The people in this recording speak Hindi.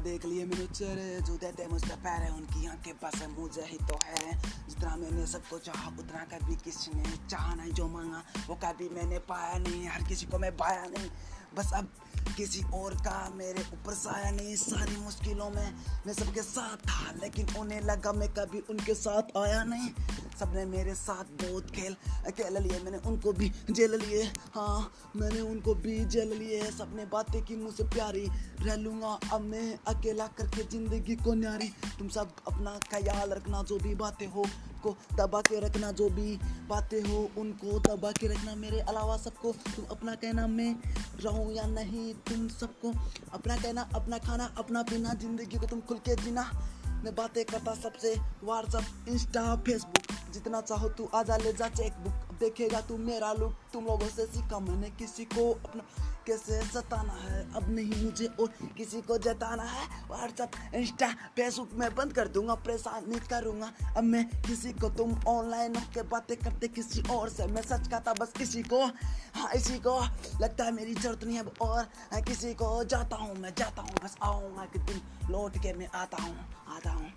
देख लिए मेरे चेहरे। जो देते मुझसे है, उनकी आँखें बस है, मुझे ही तो है। जितना मैंने सबको चाहा, उतना कभी किसी ने चाहा नहीं। जो मांगा, वो कभी मैंने पाया नहीं। हर किसी को मैं पाया नहीं। बस अब किसी और का मेरे ऊपर साया नहीं। सारी मुश्किलों में मैं सबके साथ था, लेकिन उन्हें लगा मैं कभी उनके साथ आया नहीं। सबने मेरे साथ बहुत खेल अकेले लिए। मैंने उनको भी जेल लिए। हाँ मैंने उनको भी जेल लिए। सबने बातें की मुझसे प्यारी। रह लूँगा अब मैं अकेला करके ज़िंदगी को न्यारी। तुम सब अपना ख्याल रखना, जो भी बातें हो, को दबा के रखना। जो भी बातें हो, उनको दबा के रखना। मेरे अलावा सबको तुम अपना कहना, मैं रहूँ या नहीं, तुम सबको अपना कहना, अपना खाना, अपना पीना। ज़िंदगी को तुम खुल के जीना। मैं बातें करता सबसे व्हाट्सअप इंस्टा, फेसबुक। जितना चाहो तू आजा ले जा चेक बुक देखेगा तू मेरा लुक तुम लोगों से सीखा मैंने किसी को अपना कैसे जताना है। अब नहीं मुझे और किसी को जताना है। व्हाट्सअप इंस्टा फेसबुक में बंद कर दूँगा परेशान नहीं करूँगा। अब मैं किसी को तुम ऑनलाइन होके बातें करते किसी और से। मैं सच कहता बस किसी को हाँ इसी को लगता है मेरी ज़रूरत नहीं है। और हाँ, किसी को जाता हूँ मैं जाता हूँ बस आऊँगा कि दिन लौट के मैं आता हूँ आता हूँ।